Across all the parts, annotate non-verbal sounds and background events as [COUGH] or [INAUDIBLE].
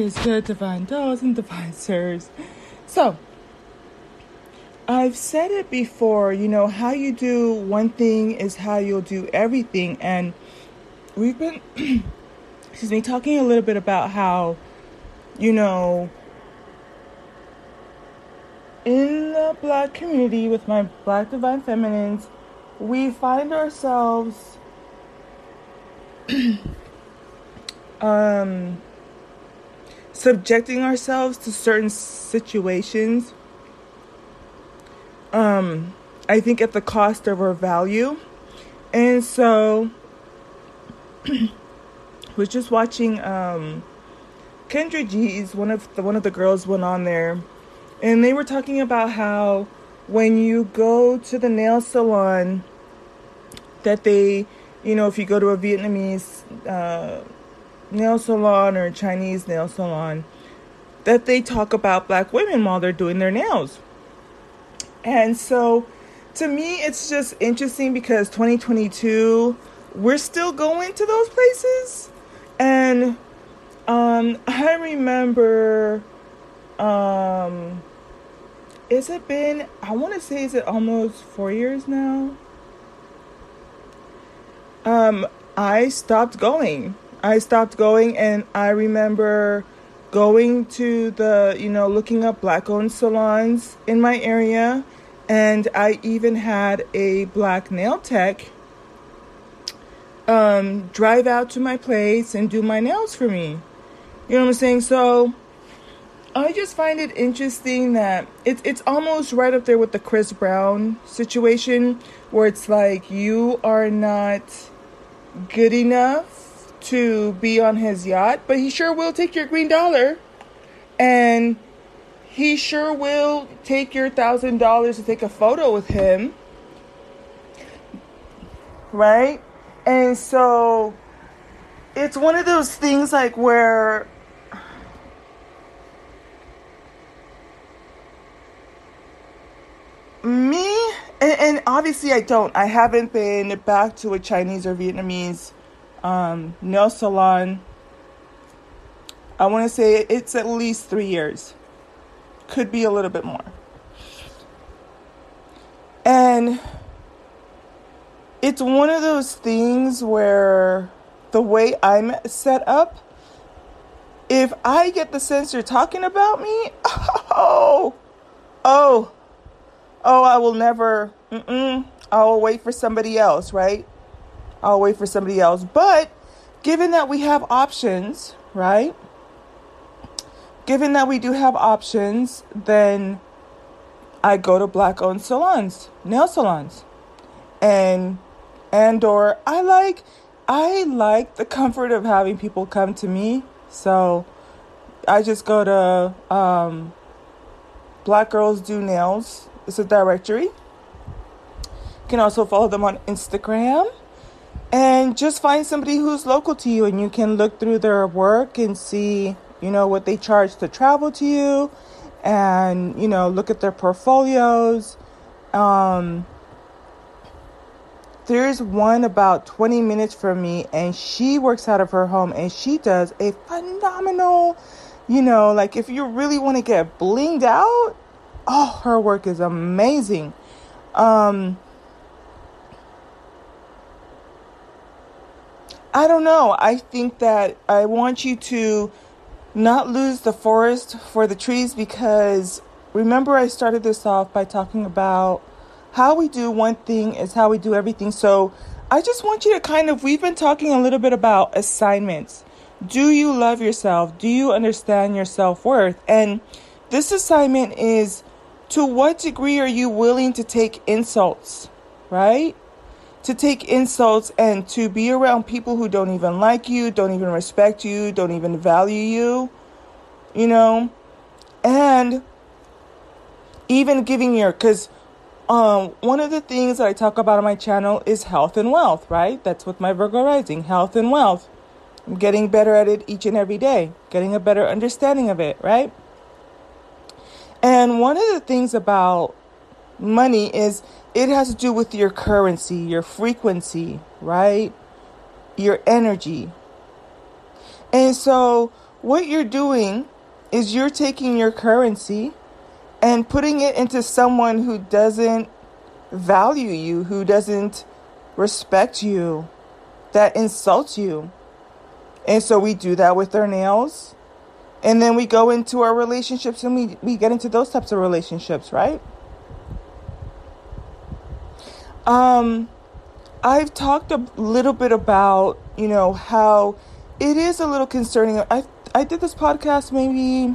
is the divine dolls and divine sirs. So, I've said it before, you know, how you do one thing is how you'll do everything. And we've been, [CLEARS THROAT] excuse me, talking a little bit about how, you know, in the black community with my black divine feminines, we find ourselves [CLEARS THROAT] um subjecting ourselves to certain situations um I think at the cost of our value. And so [CLEARS THROAT] was just watching um Kendra G's one of the one of the girls went on there and they were talking about how when you go to the nail salon that they you know if you go to a vietnamese uh, nail salon or chinese nail salon that they talk about black women while they're doing their nails and so to me it's just interesting because 2022 we're still going to those places and um, i remember um, is it been? I want to say, is it almost four years now? Um, I stopped going. I stopped going, and I remember going to the, you know, looking up black owned salons in my area. And I even had a black nail tech um, drive out to my place and do my nails for me. You know what I'm saying? So I just find it interesting that it's it's almost right up there with the Chris Brown situation where it's like you are not good enough to be on his yacht, but he sure will take your green dollar and he sure will take your thousand dollars to take a photo with him. Right? And so it's one of those things like where Me, and, and, obviously I don't. I haven't been back to a Chinese or Vietnamese um, nail salon. I want to say it's at least three years. Could be a little bit more. And it's one of those things where the way I'm set up, if I get the sense you're talking about me, [LAUGHS] oh, oh, oh, I will never, mm-mm, I'll wait for somebody else, right? I'll wait for somebody else. But given that we have options, right? Given that we do have options, then I go to black owned salons, nail salons. And and or I like I like the comfort of having people come to me. So I just go to um, Black Girls Do Nails it's a directory. You can also follow them on Instagram and just find somebody who's local to you and you can look through their work and see, you know, what they charge to travel to you and, you know, look at their portfolios. Um, there's one about 20 minutes from me and she works out of her home and she does a phenomenal you know like if you really want to get blinged out oh, her work is amazing. Um, I don't know. I think that I want you to not lose the forest for the trees because remember, I started this off by talking about how we do one thing is how we do everything. So I just want you to kind of, we've been talking a little bit about assignments. Do you love yourself? Do you understand your self worth? And this assignment is to what degree are you willing to take insults, right? To take insults and to be around people who don't even like you, don't even respect you, don't even value you, you know? And even giving your, because um, one of the things that I talk about on my channel is health and wealth, right? That's with my Virgo rising, health and wealth. I'm getting better at it each and every day, getting a better understanding of it, right? And one of the things about money is it has to do with your currency, your frequency, right? Your energy. And so what you're doing is you're taking your currency and putting it into someone who doesn't value you, who doesn't respect you, that insults you. And so we do that with our nails. And then we go into our relationships and we, we get into those types of relationships, right? Um, I've talked a little bit about, you know, how it is a little concerning. I I did this podcast maybe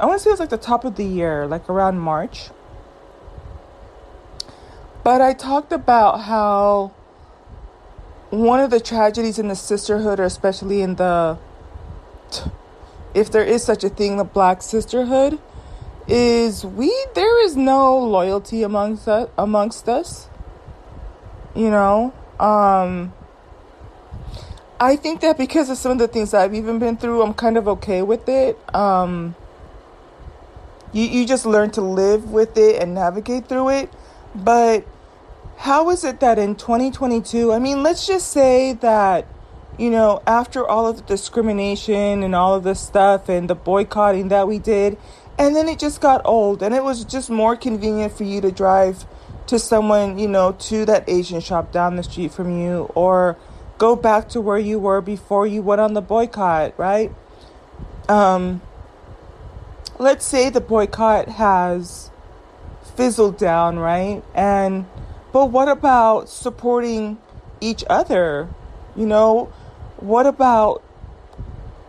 I want to say it was like the top of the year, like around March. But I talked about how one of the tragedies in the sisterhood, or especially in the if there is such a thing, the black sisterhood, is we there is no loyalty amongst us, amongst us. You know, um, I think that because of some of the things I've even been through, I'm kind of okay with it. Um, you you just learn to live with it and navigate through it, but how is it that in 2022, I mean, let's just say that you know, after all of the discrimination and all of this stuff and the boycotting that we did, and then it just got old and it was just more convenient for you to drive to someone, you know, to that Asian shop down the street from you or go back to where you were before you went on the boycott, right? Um, let's say the boycott has fizzled down, right? And but what about supporting each other? You know, what about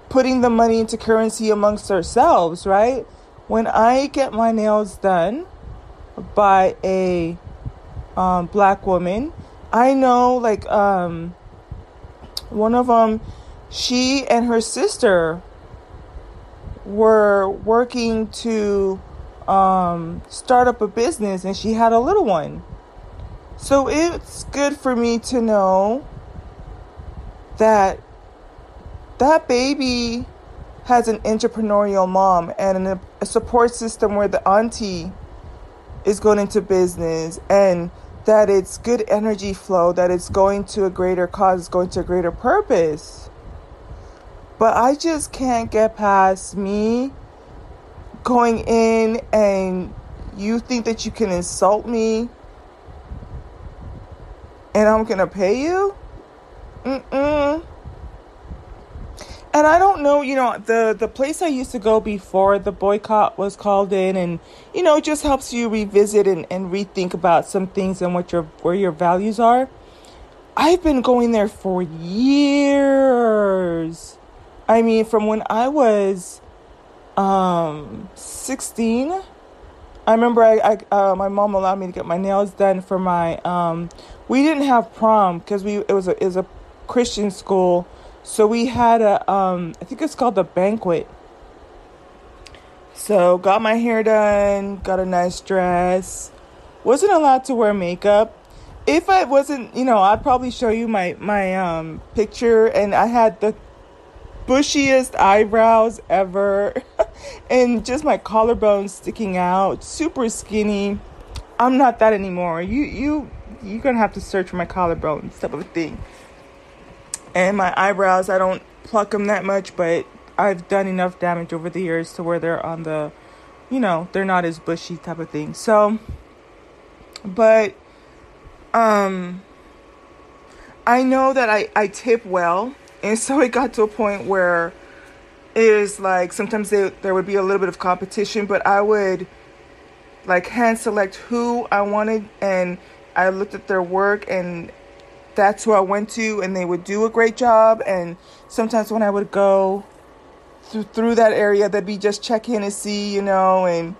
putting the money into currency amongst ourselves, right? When I get my nails done by a um, black woman, I know like um, one of them, she and her sister were working to um, start up a business, and she had a little one. So it's good for me to know that that baby has an entrepreneurial mom and a support system where the auntie is going into business and that it's good energy flow, that it's going to a greater cause, going to a greater purpose. But I just can't get past me going in and you think that you can insult me and I'm going to pay you? Mm-mm. And I don't know, you know, the the place I used to go before the boycott was called in and you know, it just helps you revisit and, and rethink about some things and what your where your values are. I've been going there for years. I mean, from when I was um 16, I remember I, I uh, my mom allowed me to get my nails done for my um we didn't have prom because we it was a it was a Christian school. So we had a, um, I think it's called the banquet. So got my hair done, got a nice dress. Wasn't allowed to wear makeup. If I wasn't, you know, I'd probably show you my my um picture, and I had the bushiest eyebrows ever, [LAUGHS] and just my collarbone sticking out, super skinny. I'm not that anymore. You you you're gonna have to search for my collarbone type of thing. And my eyebrows, I don't pluck them that much, but I've done enough damage over the years to where they're on the, you know, they're not as bushy type of thing. So, but, um, I know that I, I tip well. And so it got to a point where it was like sometimes they, there would be a little bit of competition, but I would like hand select who I wanted and I looked at their work and that's who I went to, and they would do a great job. And sometimes when I would go through, through that area, they'd be just checking to see, you know, and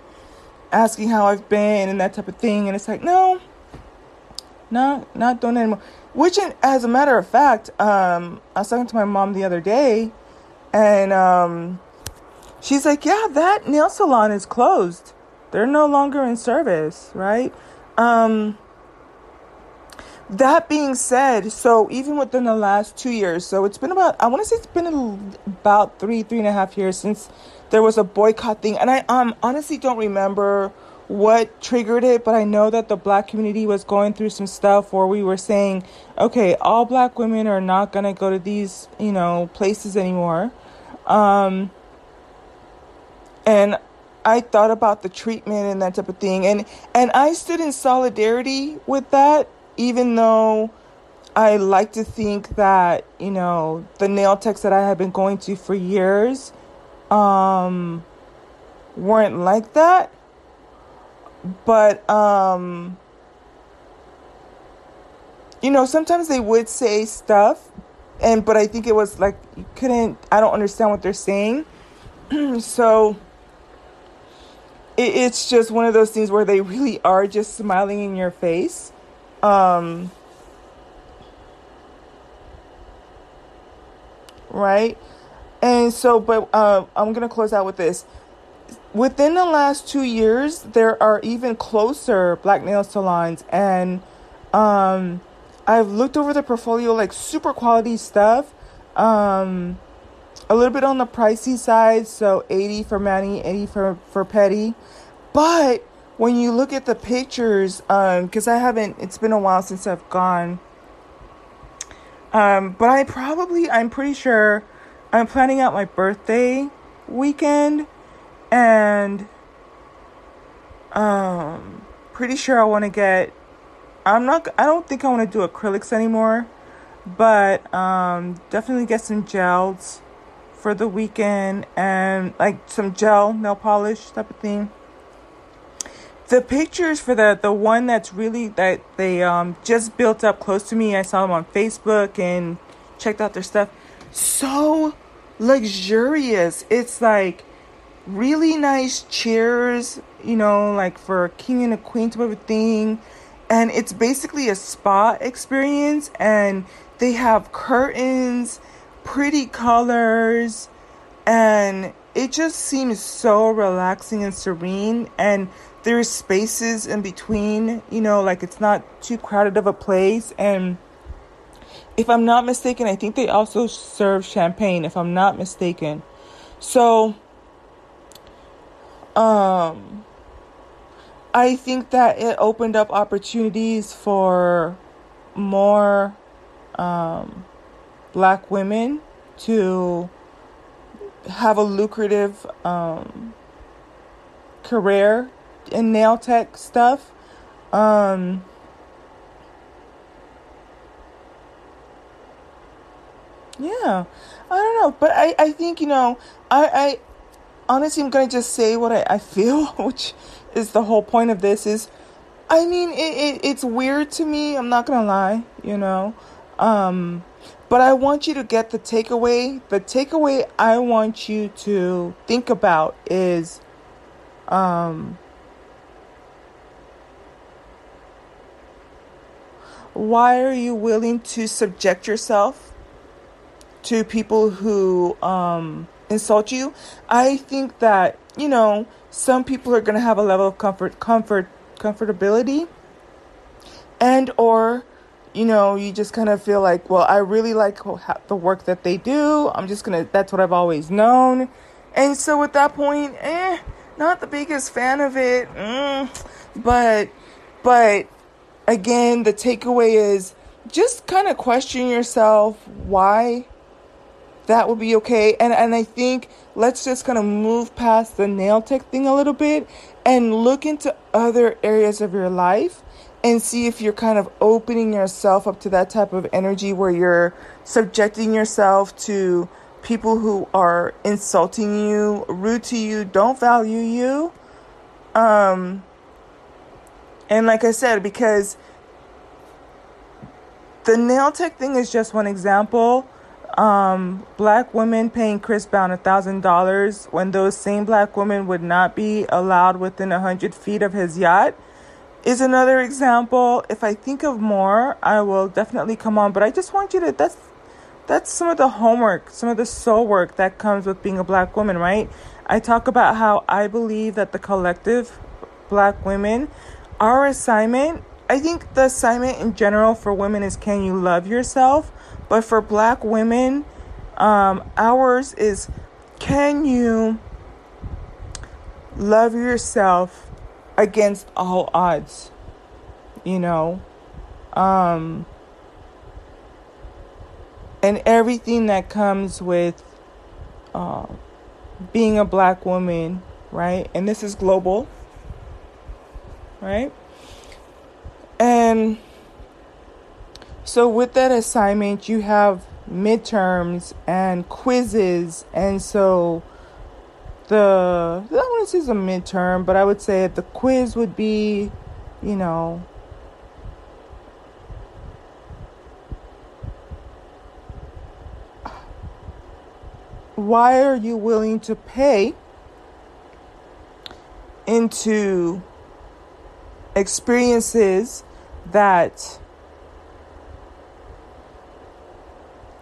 asking how I've been and that type of thing. And it's like, no, not not doing it anymore. Which, as a matter of fact, um, I was talking to my mom the other day, and um, she's like, "Yeah, that nail salon is closed. They're no longer in service, right?" Um, that being said, so even within the last two years, so it's been about I want to say it's been about three three and a half years since there was a boycott thing, and I um honestly don't remember what triggered it, but I know that the black community was going through some stuff where we were saying, okay, all black women are not gonna go to these you know places anymore. Um, and I thought about the treatment and that type of thing, and and I stood in solidarity with that, even though I like to think that you know the nail techs that I had been going to for years um, weren't like that, but um, you know sometimes they would say stuff, and but I think it was like you couldn't. I don't understand what they're saying, [CLEARS THROAT] so it, it's just one of those things where they really are just smiling in your face. Um, right? And so, but uh, I'm going to close out with this. Within the last two years, there are even closer black nail salons, and um, I've looked over the portfolio, like super quality stuff. Um, a little bit on the pricey side, so 80 for mani, 80 for, for pedi. But when you look at the pictures, because um, I haven't, it's been a while since I've gone. Um, but I probably, I'm pretty sure I'm planning out my birthday weekend and um pretty sure I want to get I'm not I don't think I want to do acrylics anymore, but um definitely get some gels for the weekend and like some gel nail polish type of thing. The pictures for the the one that's really that they um just built up close to me. I saw them on Facebook and checked out their stuff. So luxurious. It's like really nice chairs, you know, like for a king and a queen type of thing. And it's basically a spa experience and they have curtains pretty colors, and it just seems so relaxing and serene. And there's spaces in between, you know, like it's not too crowded of a place. And if I'm not mistaken, I think they also serve champagne, if I'm not mistaken. So, um, I think that it opened up opportunities for more um, black women to have a lucrative um, career in nail tech stuff. Um, yeah, I don't know, but I, I think, you know, I, I honestly, I'm to just say what I, I feel, [LAUGHS] which is the whole point of this is, I mean, it, it, it's weird to me. I'm not to lie, you know. Um, but I want you to get the takeaway. The takeaway I want you to think about is um, why are you willing to subject yourself to people who um, insult you? I think that, you know, some people are going to have a level of comfort, comfort, comfortability and or you know, you just kind of feel like, well, I really like the work that they do. I'm just gonna, that's what I've always known. And so at that point, eh, not the biggest fan of it. Mm, but, but again, the takeaway is just kind of question yourself why that would be okay. And, and I think let's just kind of move past the nail tech thing a little bit and look into other areas of your life and see if you're kind of opening yourself up to that type of energy where you're subjecting yourself to people who are insulting you, rude to you, don't value you. Um, and like I said, because the nail tech thing is just one example. Um, black women paying Chris Brown a thousand dollars when those same black women would not be allowed within a hundred feet of his yacht is another example. If I think of more, I will definitely come on. But I just want you to that's that's some of the homework, some of the soul work that comes with being a black woman, right? I talk about how I believe that the collective black women, our assignment, I think the assignment in general for women is can you love yourself? But for black women, um, ours is can you love yourself against all odds. You know? Um and everything that comes with uh, being a black woman, right? And this is global, right? And so, with that assignment, you have midterms and quizzes, and so the I wouldn't say it's a midterm, but I would say the quiz would be, you know, why are you willing to pay into experiences that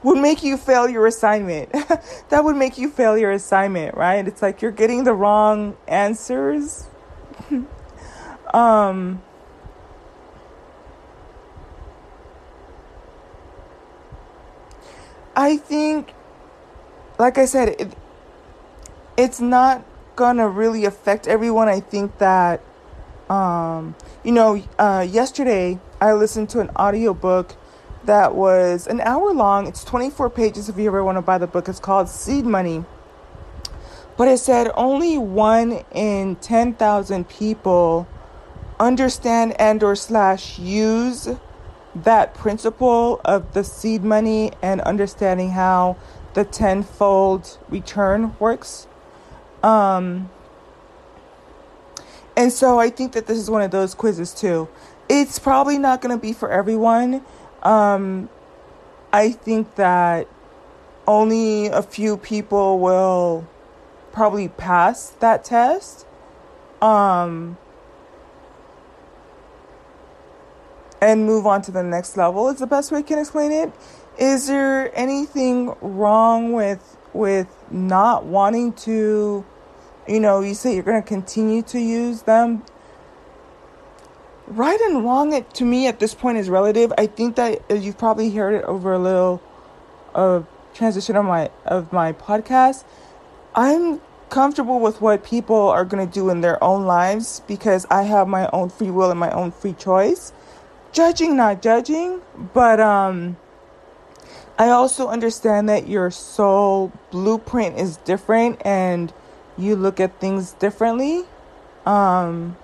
would make you fail your assignment. [LAUGHS] that would make you fail your assignment, right? It's like you're getting the wrong answers. [LAUGHS] um I think like I said, it, it's not gonna really affect everyone. I think that, um, you know, uh, yesterday I listened to an audiobook that was an hour long. It's 24 pages if you ever want to buy the book. It's called Seed Money. But it said only one in 10,000 people understand and or slash use that principle of the seed money and understanding how the tenfold return works. Um, and so I think that this is one of those quizzes too. It's probably not going to be for everyone. Um, I think that only a few people will probably pass that test. Um, and move on to the next level is the best way I can explain it. Is there anything wrong with with not wanting to you know, you say you're going to continue to use them? Right and wrong it to me at this point is relative. I think that you've probably heard it over a little of transition of my of my podcast. I'm comfortable with what people are going to do in their own lives because I have my own free will and my own free choice. Judging not judging, but um I also understand that your soul blueprint is different and you look at things differently. Um,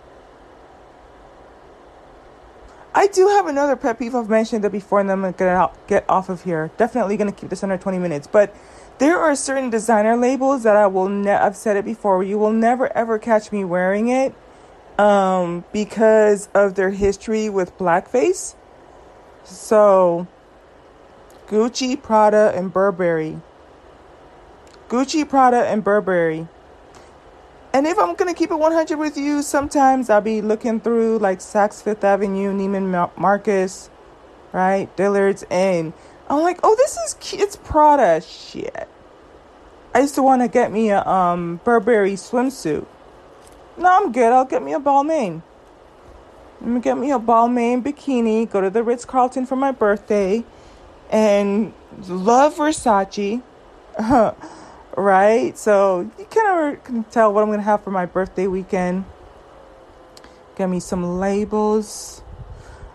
I do have another pet peeve I've mentioned it before, and I'm gonna get out, get off of here. Definitely gonna keep this under 20 minutes, but there are certain designer labels that I will. Ne- I've said it before. You will never ever catch me wearing it, um, because of their history with blackface. So Gucci, Prada, and Burberry. Gucci, Prada, and Burberry. And if I'm gonna keep it 100 with you, sometimes I'll be looking through like Saks Fifth Avenue, Neiman Marcus, right, Dillard's, and I'm like, oh, this is. It's Prada shit. I used to want to get me a um Burberry swimsuit. No, I'm good. I'll get me a Balmain. Let me get me a Balmain bikini. Go to the Ritz Carlton for my birthday and love Versace, [LAUGHS] right? So you kind of can tell what I'm gonna have for my birthday weekend. Get me some labels,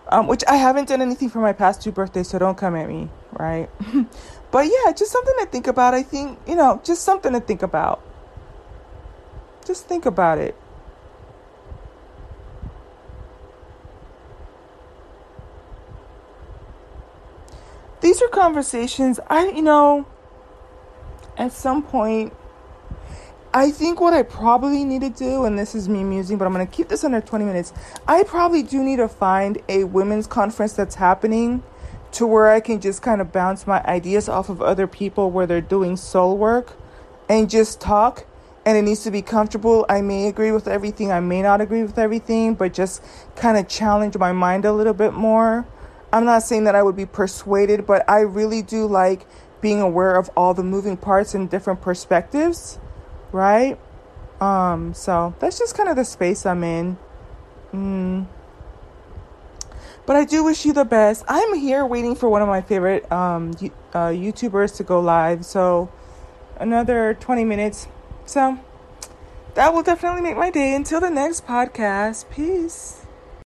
um, which I haven't done anything for my past two birthdays, so don't come at me, right? [LAUGHS] but yeah, just something to think about. I think you know, just something to think about. Just think about it. these are conversations I, you know, at some point, I think what I probably need to do, and this is me musing, but I'm going to keep this under 20 minutes. I probably do need to find a women's conference that's happening to where I can just kind of bounce my ideas off of other people where they're doing soul work and just talk. And it needs to be comfortable. I may agree with everything, I may not agree with everything, but just kind of challenge my mind a little bit more I'm not saying that I would be persuaded, but I really do like being aware of all the moving parts and different perspectives, right? Um, so that's just kind of the space I'm in. Mm. But I do wish you the best. I'm here waiting for one of my favorite um, uh, YouTubers to go live. So another 20 minutes. So that will definitely make my day until the next podcast. Peace.